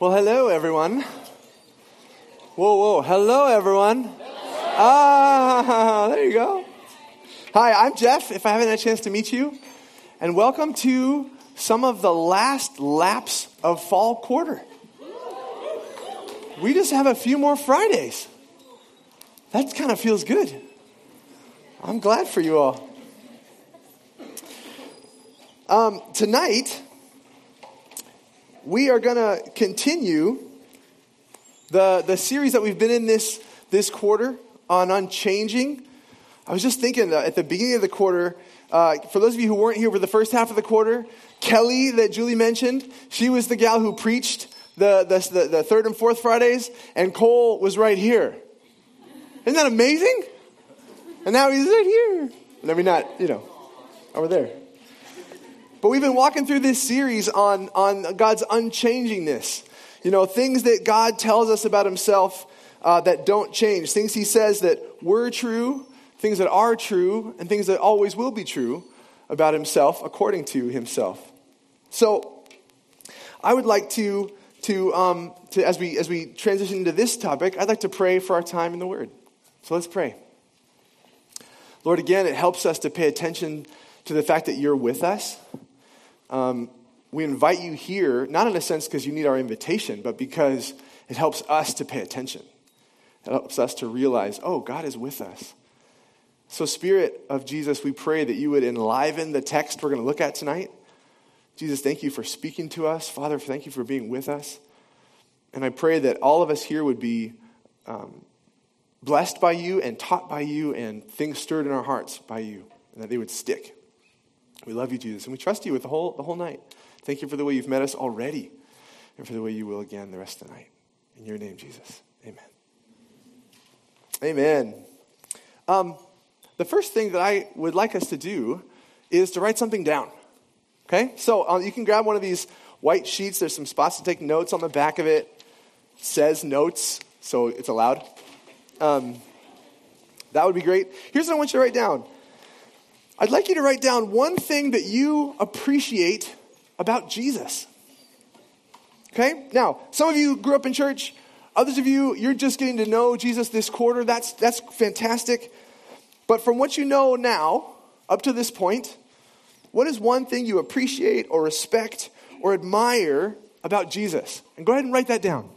Well, hello, everyone. Whoa, whoa. Hello, everyone. Ah, there you go. Hi, I'm Jeff, if I haven't had a chance to meet you. And welcome to some of the last laps of fall quarter. We just have a few more Fridays. That kind of feels good. I'm glad for you all. Um, tonight, we are going to continue the, the series that we've been in this, this quarter on unchanging. I was just thinking at the beginning of the quarter, uh, for those of you who weren't here for the first half of the quarter, Kelly, that Julie mentioned, she was the gal who preached the, the, the, the third and fourth Fridays, and Cole was right here. Isn't that amazing? And now he's right here. I mean, not, you know, over there. But we've been walking through this series on, on God's unchangingness. You know, things that God tells us about himself uh, that don't change, things he says that were true, things that are true, and things that always will be true about himself according to himself. So, I would like to, to, um, to as, we, as we transition into this topic, I'd like to pray for our time in the Word. So let's pray. Lord, again, it helps us to pay attention to the fact that you're with us um, we invite you here, not in a sense because you need our invitation, but because it helps us to pay attention. It helps us to realize, oh, God is with us. So, Spirit of Jesus, we pray that you would enliven the text we're going to look at tonight. Jesus, thank you for speaking to us. Father, thank you for being with us. And I pray that all of us here would be um, blessed by you and taught by you and things stirred in our hearts by you, and that they would stick. We love you, Jesus, and we trust you with the whole, the whole night. Thank you for the way you've met us already and for the way you will again the rest of the night. In your name, Jesus. Amen. Amen. Um, the first thing that I would like us to do is to write something down. Okay? So uh, you can grab one of these white sheets. There's some spots to take notes on the back of it. it says notes, so it's allowed. Um, that would be great. Here's what I want you to write down I'd like you to write down one thing that you appreciate about Jesus. Okay? Now, some of you grew up in church. Others of you, you're just getting to know Jesus this quarter. That's, that's fantastic. But from what you know now, up to this point, what is one thing you appreciate or respect or admire about Jesus? And go ahead and write that down.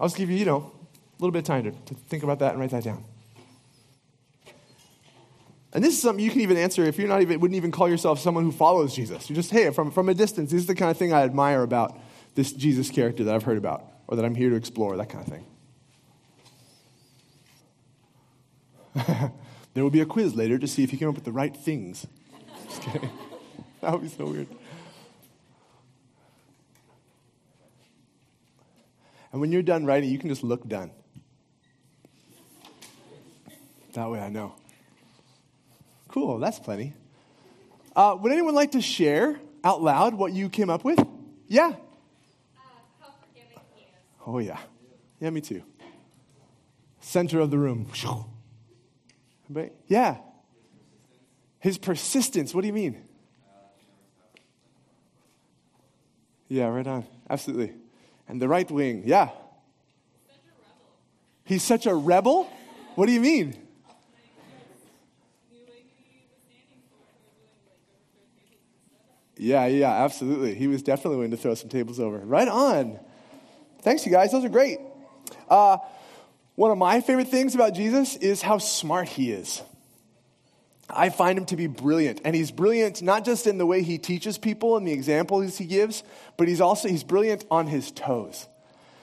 I'll just give you, you know, a little bit of time to, to think about that and write that down. And this is something you can even answer if you're not even, wouldn't even call yourself someone who follows Jesus. You just, hey, from, from a distance, this is the kind of thing I admire about this Jesus character that I've heard about or that I'm here to explore, that kind of thing. there will be a quiz later to see if you came up with the right things. Just kidding. that would be so weird. And when you're done writing, you can just look done. That way I know. Cool, that's plenty. Uh, would anyone like to share out loud what you came up with? Yeah? Uh, oh, yeah. Yeah, me too. Center of the room. Yeah. His persistence. What do you mean? Yeah, right on. Absolutely. And the right wing. Yeah. He's such a rebel? What do you mean? Yeah, yeah, absolutely. He was definitely willing to throw some tables over. Right on. Thanks, you guys. Those are great. Uh, one of my favorite things about Jesus is how smart he is. I find him to be brilliant. And he's brilliant not just in the way he teaches people and the examples he gives, but he's also he's brilliant on his toes.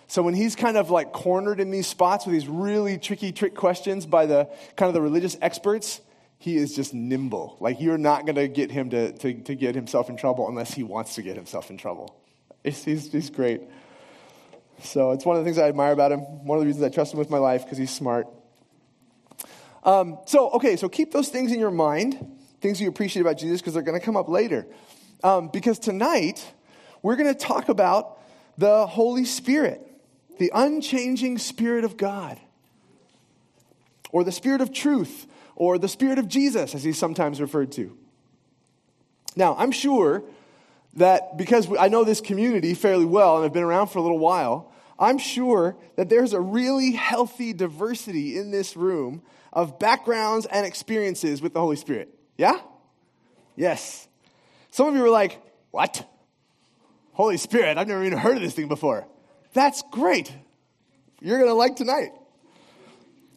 So when he's kind of like cornered in these spots with these really tricky trick questions by the kind of the religious experts, he is just nimble. Like you're not going to get him to, to, to, get himself in trouble unless he wants to get himself in trouble. He's, he's great. So it's one of the things I admire about him. One of the reasons I trust him with my life because he's smart. Um, so, okay, so keep those things in your mind, things you appreciate about Jesus, because they're going to come up later. Um, because tonight, we're going to talk about the Holy Spirit, the unchanging Spirit of God, or the Spirit of truth, or the Spirit of Jesus, as he's sometimes referred to. Now, I'm sure that because I know this community fairly well and I've been around for a little while, I'm sure that there's a really healthy diversity in this room of backgrounds and experiences with the Holy Spirit. Yeah? Yes. Some of you were like, What? Holy Spirit, I've never even heard of this thing before. That's great. You're going to like tonight.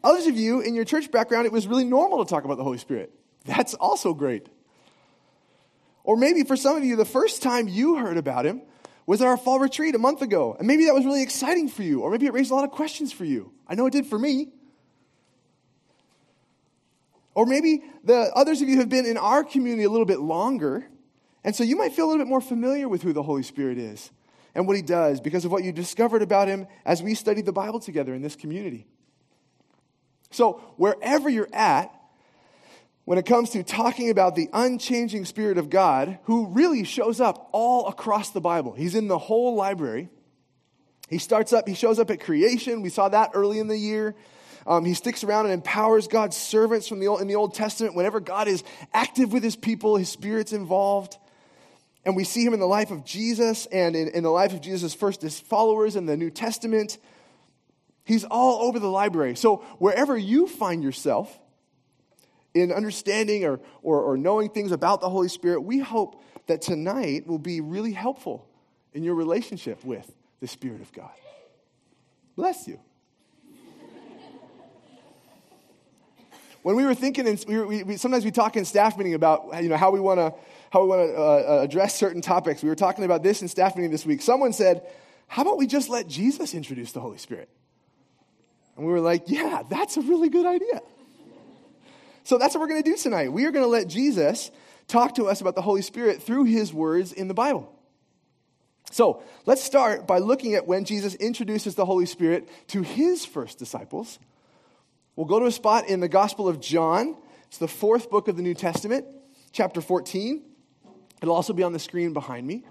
Others of you, in your church background, it was really normal to talk about the Holy Spirit. That's also great. Or maybe for some of you, the first time you heard about him was at our fall retreat a month ago. And maybe that was really exciting for you. Or maybe it raised a lot of questions for you. I know it did for me. Or maybe the others of you have been in our community a little bit longer. And so you might feel a little bit more familiar with who the Holy Spirit is and what he does because of what you discovered about him as we studied the Bible together in this community. So, wherever you're at, when it comes to talking about the unchanging Spirit of God, who really shows up all across the Bible, he's in the whole library. He starts up, he shows up at creation. We saw that early in the year. Um, he sticks around and empowers God's servants from the Old, in the Old Testament. Whenever God is active with his people, his Spirit's involved. And we see him in the life of Jesus and in, in the life of Jesus' first followers in the New Testament. He's all over the library. So wherever you find yourself in understanding or, or, or knowing things about the Holy Spirit, we hope that tonight will be really helpful in your relationship with the Spirit of God. Bless you. when we were thinking, and we, we, we, sometimes we talk in staff meeting about you know how we want to how we want to uh, uh, address certain topics. We were talking about this in staff meeting this week. Someone said, "How about we just let Jesus introduce the Holy Spirit?" And we were like, "Yeah, that's a really good idea." So that's what we're going to do tonight. We are going to let Jesus talk to us about the Holy Spirit through His words in the Bible. So let's start by looking at when Jesus introduces the Holy Spirit to His first disciples. We'll go to a spot in the Gospel of John. It's the fourth book of the New Testament, chapter 14. It'll also be on the screen behind me.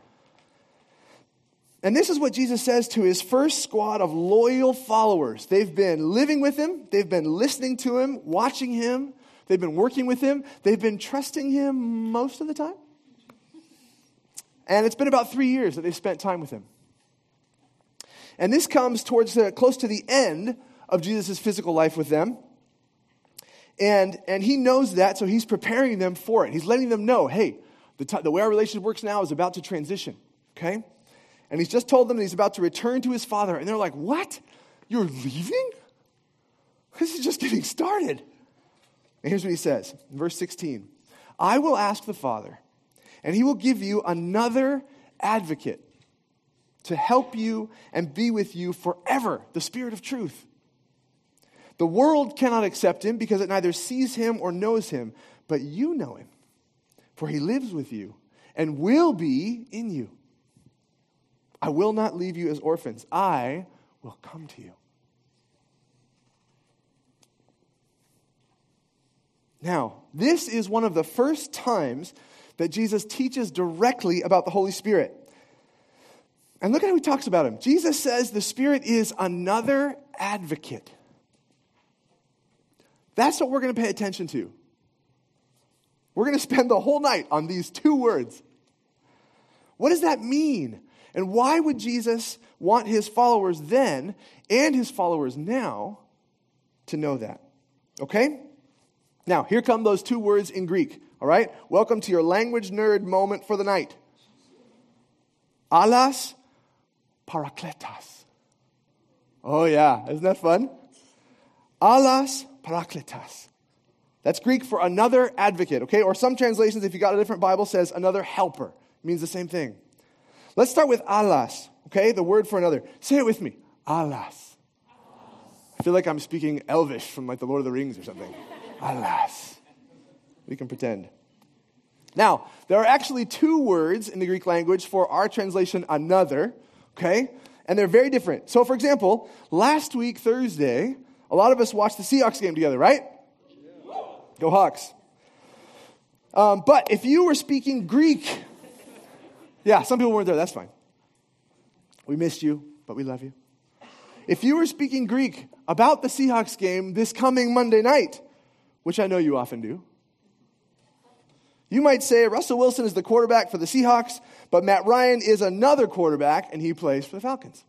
And this is what Jesus says to his first squad of loyal followers. They've been living with him, they've been listening to him, watching him, they've been working with him, they've been trusting him most of the time. And it's been about three years that they've spent time with him. And this comes towards the, close to the end of Jesus' physical life with them. And, and he knows that, so he's preparing them for it. He's letting them know hey, the, t- the way our relationship works now is about to transition, okay? And he's just told them that he's about to return to his father. And they're like, What? You're leaving? This is just getting started. And here's what he says in verse 16 I will ask the Father, and he will give you another advocate to help you and be with you forever, the Spirit of truth. The world cannot accept him because it neither sees him or knows him, but you know him, for he lives with you and will be in you. I will not leave you as orphans, I will come to you. Now, this is one of the first times that Jesus teaches directly about the Holy Spirit. And look at how he talks about him. Jesus says the Spirit is another advocate. That's what we're going to pay attention to. We're going to spend the whole night on these two words. What does that mean? And why would Jesus want his followers then and his followers now to know that? Okay? Now, here come those two words in Greek. All right? Welcome to your language nerd moment for the night. Allos parakletos. Oh, yeah. Isn't that fun? Allos parakletos. That's Greek for another advocate, okay? Or some translations, if you got a different Bible, says another helper. It means the same thing. Let's start with allos, okay? The word for another. Say it with me. Allos. I feel like I'm speaking Elvish from like the Lord of the Rings or something. allos. We can pretend. Now, there are actually two words in the Greek language for our translation another, okay? And they're very different. So, for example, last week, Thursday, a lot of us watched the Seahawks game together, right? Yeah. Go Hawks. Um, but if you were speaking Greek, yeah, some people weren't there. That's fine. We missed you, but we love you. If you were speaking Greek about the Seahawks game this coming Monday night, which I know you often do, You might say Russell Wilson is the quarterback for the Seahawks, but Matt Ryan is another quarterback and he plays for the Falcons.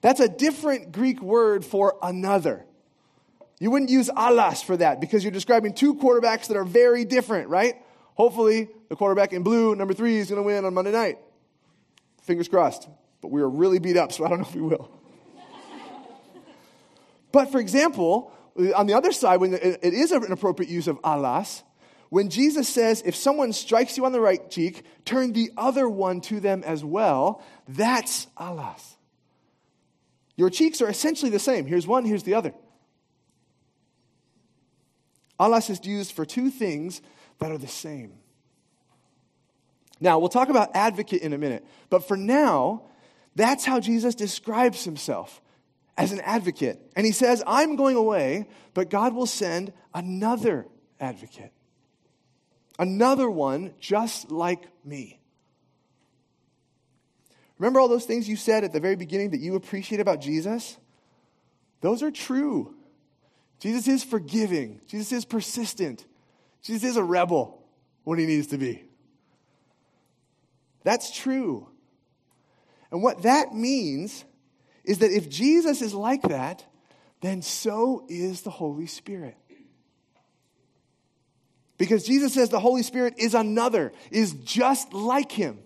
That's a different Greek word for another. You wouldn't use allos for that because you're describing two quarterbacks that are very different, right? Hopefully, the quarterback in blue, number three, is going to win on Monday night. Fingers crossed. But we are really beat up, so I don't know if we will. but for example, on the other side, when it is an appropriate use of allos, when Jesus says, if someone strikes you on the right cheek, turn the other one to them as well, that's allos. Your cheeks are essentially the same. Here's one, here's the other. Allos is used for two things that are the same. Now, we'll talk about advocate in a minute, but for now, that's how Jesus describes himself as an advocate. And he says, I'm going away, but God will send another advocate, another one just like me. Remember all those things you said at the very beginning that you appreciate about Jesus? Those are true. Jesus is forgiving, Jesus is persistent, Jesus is a rebel when he needs to be. That's true. And what that means is that if Jesus is like that, then so is the Holy Spirit. Because Jesus says the Holy Spirit is another, is just like him.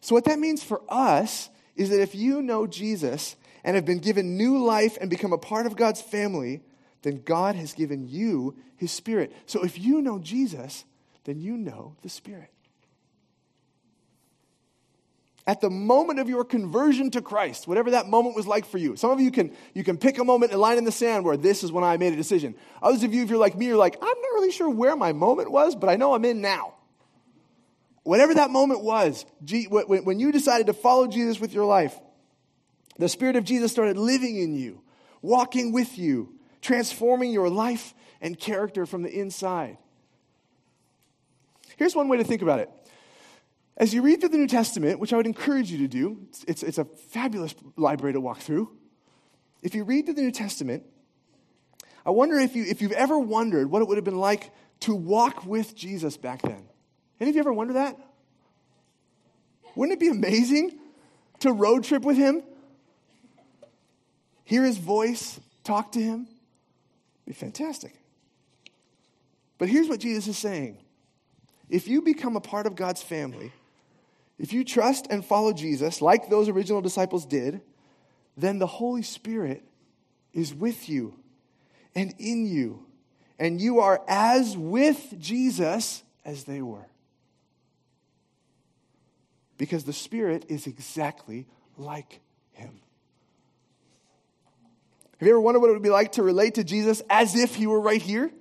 So, what that means for us is that if you know Jesus and have been given new life and become a part of God's family, then God has given you his Spirit. So, if you know Jesus, then you know the Spirit. At the moment of your conversion to Christ, whatever that moment was like for you, some of you can, you can pick a moment, a line in the sand where this is when I made a decision. Others of you, if you're like me, you're like, I'm not really sure where my moment was, but I know I'm in now. Whatever that moment was, when you decided to follow Jesus with your life, the Spirit of Jesus started living in you, walking with you, transforming your life and character from the inside. Here's one way to think about it. As you read through the New Testament, which I would encourage you to do, it's, it's, it's a fabulous library to walk through. If you read through the New Testament, I wonder if, you, if you've ever wondered what it would have been like to walk with Jesus back then. Any of you ever wonder that? Wouldn't it be amazing to road trip with him? Hear his voice, talk to him? Be fantastic. But here's what Jesus is saying. If you become a part of God's family, if you trust and follow Jesus like those original disciples did, then the Holy Spirit is with you and in you, and you are as with Jesus as they were because the Spirit is exactly like him. Have you ever wondered what it would be like to relate to Jesus as if he were right here?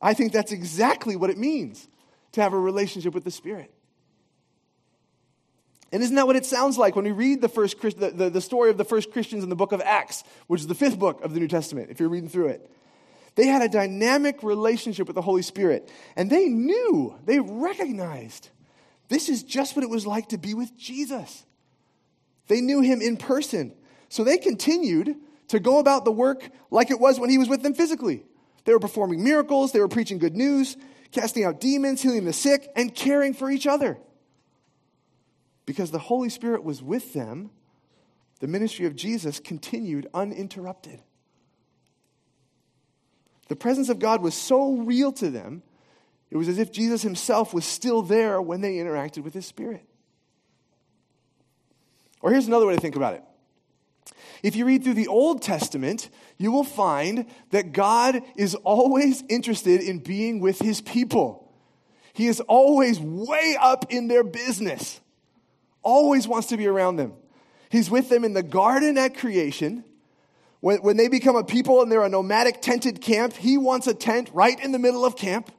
I think that's exactly what it means to have a relationship with the Spirit. And isn't that what it sounds like when we read the, first, the, the, the, story of the first Christians in the book of Acts, which is the fifth book of the New Testament, if you're reading through it? They had a dynamic relationship with the Holy Spirit, and they knew, they recognized this is just what it was like to be with Jesus. They knew him in person. So they continued to go about the work like it was when he was with them physically. They were performing miracles, they were preaching good news, casting out demons, healing the sick, and caring for each other. Because the Holy Spirit was with them, the ministry of Jesus continued uninterrupted. The presence of God was so real to them it was as if Jesus himself was still there when they interacted with his spirit. Or here's another way to think about it. If you read through the Old Testament, you will find that God is always interested in being with his people. He is always way up in their business, always wants to be around them. He's with them in the garden at creation. When, when they become a people and they're a nomadic tented camp, he wants a tent right in the middle of camp.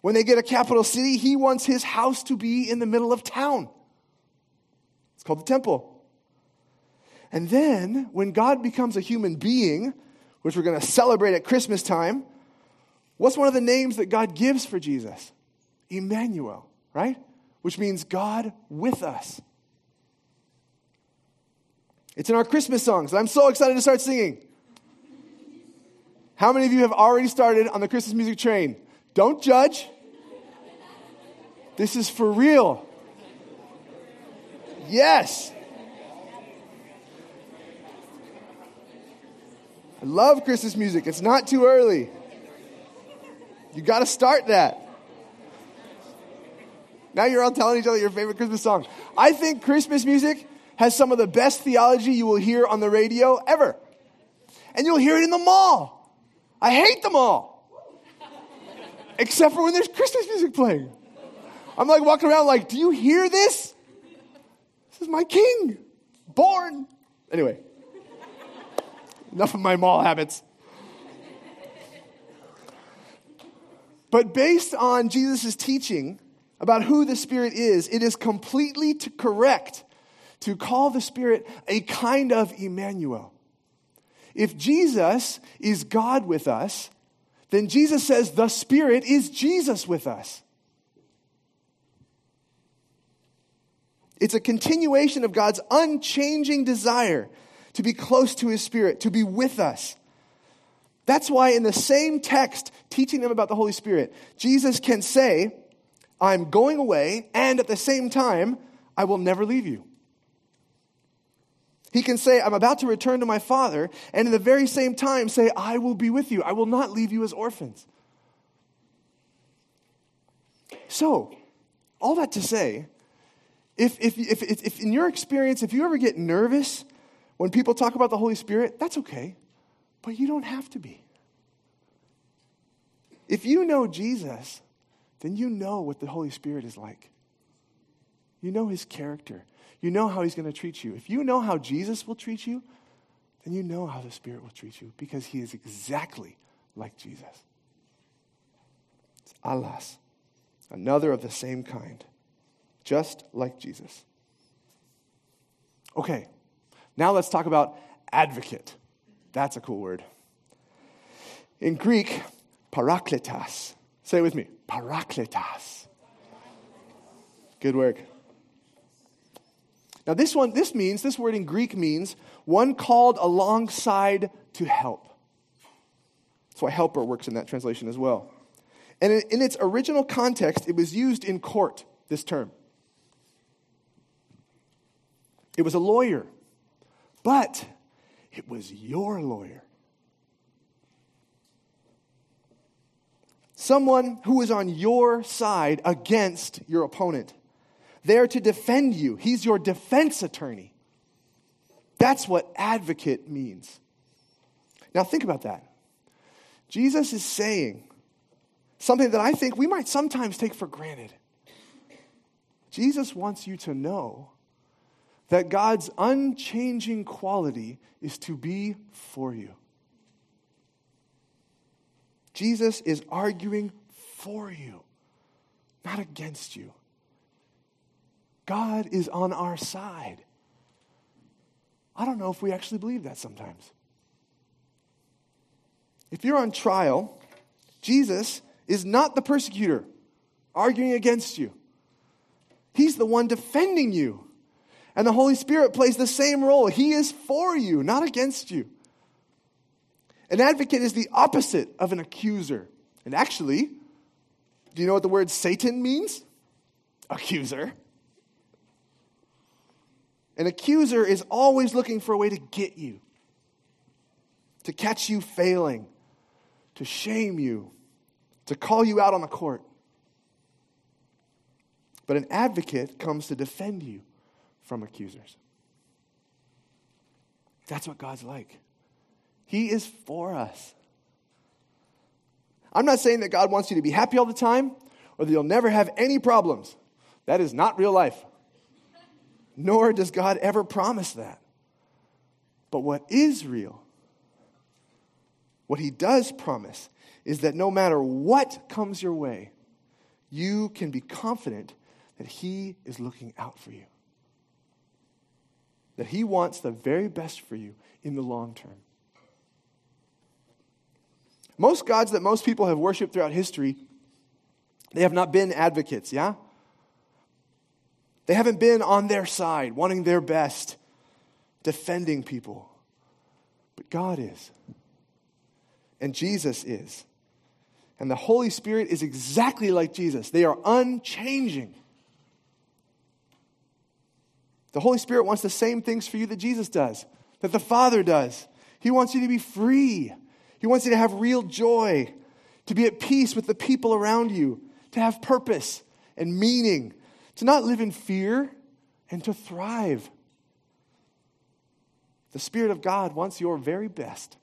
When they get a capital city, he wants his house to be in the middle of town. It's called the temple. And then, when God becomes a human being, which we're going to celebrate at Christmas time, what's one of the names that God gives for Jesus? Emmanuel, right? Which means God with us. It's in our Christmas songs. I'm so excited to start singing. How many of you have already started on the Christmas music train? Don't judge. This is for real. Yes. I love Christmas music. It's not too early. You got to start that. Now you're all telling each other your favorite Christmas song. I think Christmas music has some of the best theology you will hear on the radio ever. And you'll hear it in the mall. I hate the mall. Except for when there's Christmas music playing. I'm like walking around like, do you hear this? This is my king, born. Anyway, enough of my mall habits. But based on Jesus' teaching about who the Spirit is, it is completely to correct to call the Spirit a kind of Emmanuel. If Jesus is God with us, then Jesus says the Spirit is Jesus with us. It's a continuation of God's unchanging desire to be close to His Spirit, to be with us. That's why, in the same text teaching them about the Holy Spirit, Jesus can say, I'm going away, and at the same time, I will never leave you. He can say, I'm about to return to my Father, and in the very same time say, I will be with you. I will not leave you as orphans. So, all that to say, if, if, if, if, in your experience, if you ever get nervous when people talk about the Holy Spirit, that's okay. But you don't have to be. If you know Jesus, then you know what the Holy Spirit is like. You know his character. You know how he's going to treat you. If you know how Jesus will treat you, then you know how the Spirit will treat you because he is exactly like Jesus. It's allos, another of the same kind, just like Jesus. Okay, now let's talk about advocate. That's a cool word. In Greek, parakletos. Say it with me parakletos. Good work. Now, this one, this means, this word in Greek means one called alongside to help. That's why helper works in that translation as well. And in, in its original context, it was used in court, this term. It was a lawyer, but it was your lawyer. Someone who is on your side against your opponent. There to defend you. He's your defense attorney. That's what advocate means. Now, think about that. Jesus is saying something that I think we might sometimes take for granted. Jesus wants you to know that God's unchanging quality is to be for you. Jesus is arguing for you, not against you. God is on our side. I don't know if we actually believe that sometimes. If you're on trial, Jesus is not the persecutor arguing against you. He's the one defending you. And the Holy Spirit plays the same role. He is for you, not against you. An advocate is the opposite of an accuser. And actually, do you know what the word Satan means? Accuser. An accuser is always looking for a way to get you, to catch you failing, to shame you, to call you out on the court. But an advocate comes to defend you from accusers. That's what God's like. He is for us. I'm not saying that God wants you to be happy all the time or that you'll never have any problems. That is not real life. Nor does God ever promise that. But what is real, what He does promise, is that no matter what comes your way, you can be confident that He is looking out for you that He wants the very best for you in the long term. Most gods that most people have worshiped throughout history, they have not been advocates, yeah? They haven't been on their side, wanting their best, defending people. But God is. and Jesus is. And the Holy Spirit is exactly like Jesus. They are unchanging. The Holy Spirit wants the same things for you that Jesus does, that the Father does. He wants you to be free. He wants you to have real joy, to be at peace with the people around you, to have purpose and meaning, to not live in fear, and to thrive. The Spirit of God wants your very best.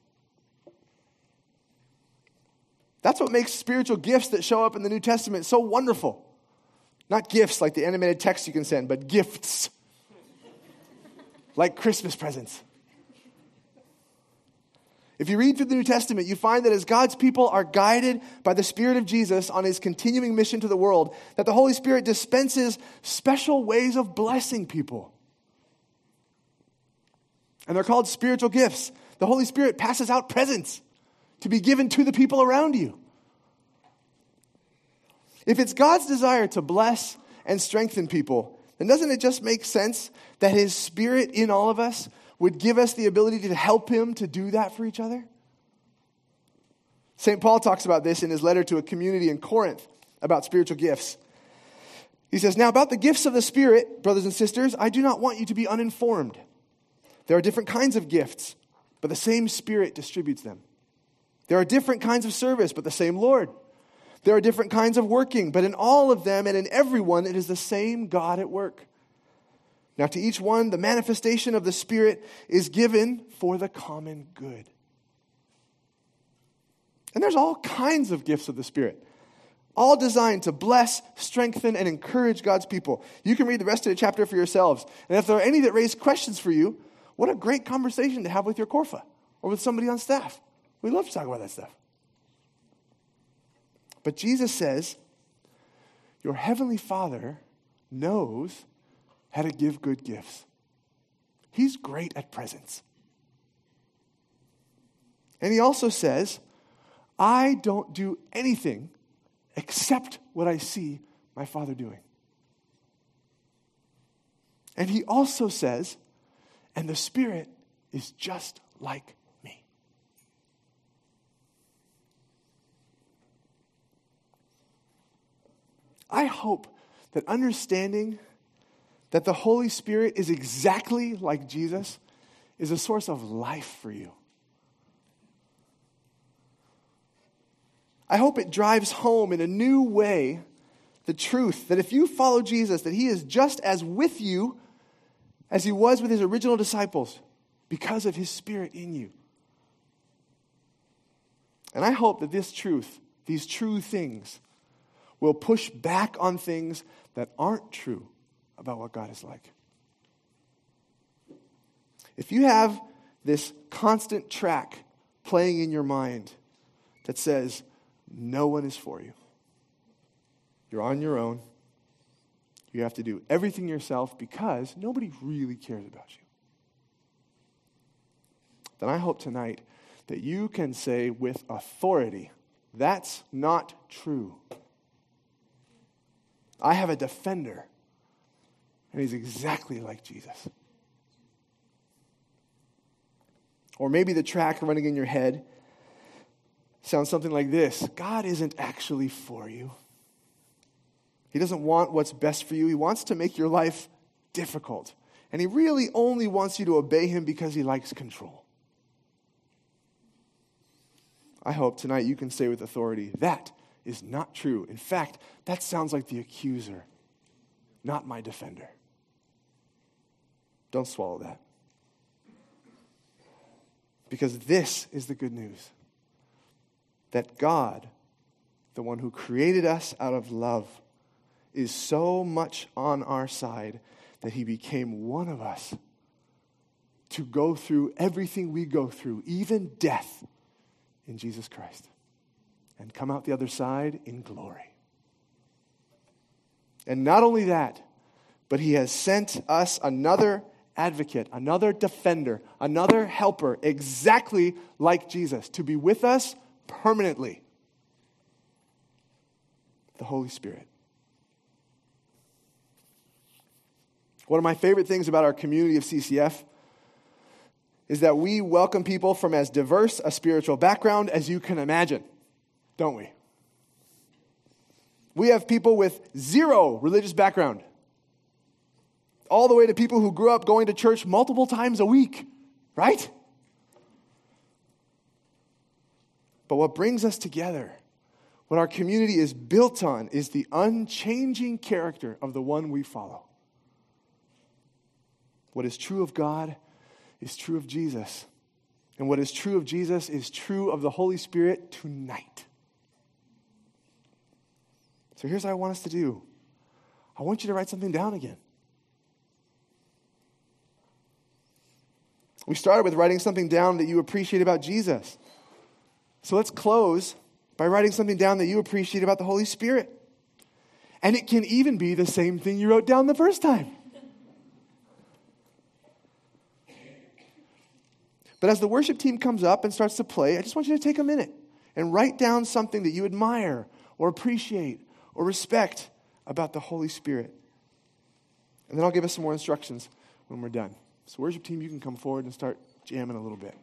That's what makes spiritual gifts that show up in the New Testament so wonderful. Not gifts like the animated text you can send, but gifts like Christmas presents. If you read through the New Testament, you find that as God's people are guided by the Spirit of Jesus on his continuing mission to the world, that the Holy Spirit dispenses special ways of blessing people. And they're called spiritual gifts. The Holy Spirit passes out presents to be given to the people around you. If it's God's desire to bless and strengthen people, then doesn't it just make sense that His Spirit in all of us would give us the ability to help Him to do that for each other? St. Paul talks about this in his letter to a community in Corinth about spiritual gifts. He says, Now, about the gifts of the Spirit, brothers and sisters, I do not want you to be uninformed. There are different kinds of gifts, but the same Spirit distributes them. There are different kinds of service, but the same Lord. There are different kinds of working, but in all of them and in everyone, it is the same God at work. Now, to each one, the manifestation of the Spirit is given for the common good. And there's all kinds of gifts of the Spirit, all designed to bless, strengthen, and encourage God's people. You can read the rest of the chapter for yourselves. And if there are any that raise questions for you, what a great conversation to have with your Corfa or with somebody on staff. We love to talk about that stuff. But Jesus says, Your heavenly Father knows how to give good gifts. He's great at presents. And he also says, I don't do anything except what I see my Father doing. And he also says, and the Spirit is just like I hope that understanding that the Holy Spirit is exactly like Jesus is a source of life for you. I hope it drives home in a new way the truth that if you follow Jesus, that he is just as with you as he was with his original disciples because of his spirit in you. And I hope that this truth, these true things, will push back on things that aren't true about what God is like. If you have this constant track playing in your mind that says, no one is for you, you're on your own, you have to do everything yourself because nobody really cares about you, then I hope tonight that you can say with authority, that's not true. I have a defender, and he's exactly like Jesus. Or maybe the track running in your head sounds something like this God isn't actually for you. He doesn't want what's best for you. He wants to make your life difficult. And he really only wants you to obey him because he likes control. I hope tonight you can say with authority that is not true. In fact, that sounds like the accuser, not my defender. Don't swallow that. Because this is the good news that God, the one who created us out of love, is so much on our side that he became one of us to go through everything we go through, even death, in Jesus Christ and come out the other side in glory. And not only that, but he has sent us another advocate, another defender, another helper, exactly like Jesus, to be with us permanently the Holy Spirit. One of my favorite things about our community of CCF is that we welcome people from as diverse a spiritual background as you can imagine, don't we? We have people with zero religious background, all the way to people who grew up going to church multiple times a week, right? But what brings us together, what our community is built on, is the unchanging character of the one we follow. What is true of God is true of Jesus. And what is true of Jesus is true of the Holy Spirit tonight. So here's what I want us to do I want you to write something down again. We started with writing something down that you appreciate about Jesus. So let's close by writing something down that you appreciate about the Holy Spirit. And it can even be the same thing you wrote down the first time. But as the worship team comes up and starts to play, I just want you to take a minute and write down something that you admire or appreciate or respect about the Holy Spirit. And then I'll give us some more instructions when we're done. So, worship team, you can come forward and start jamming a little bit.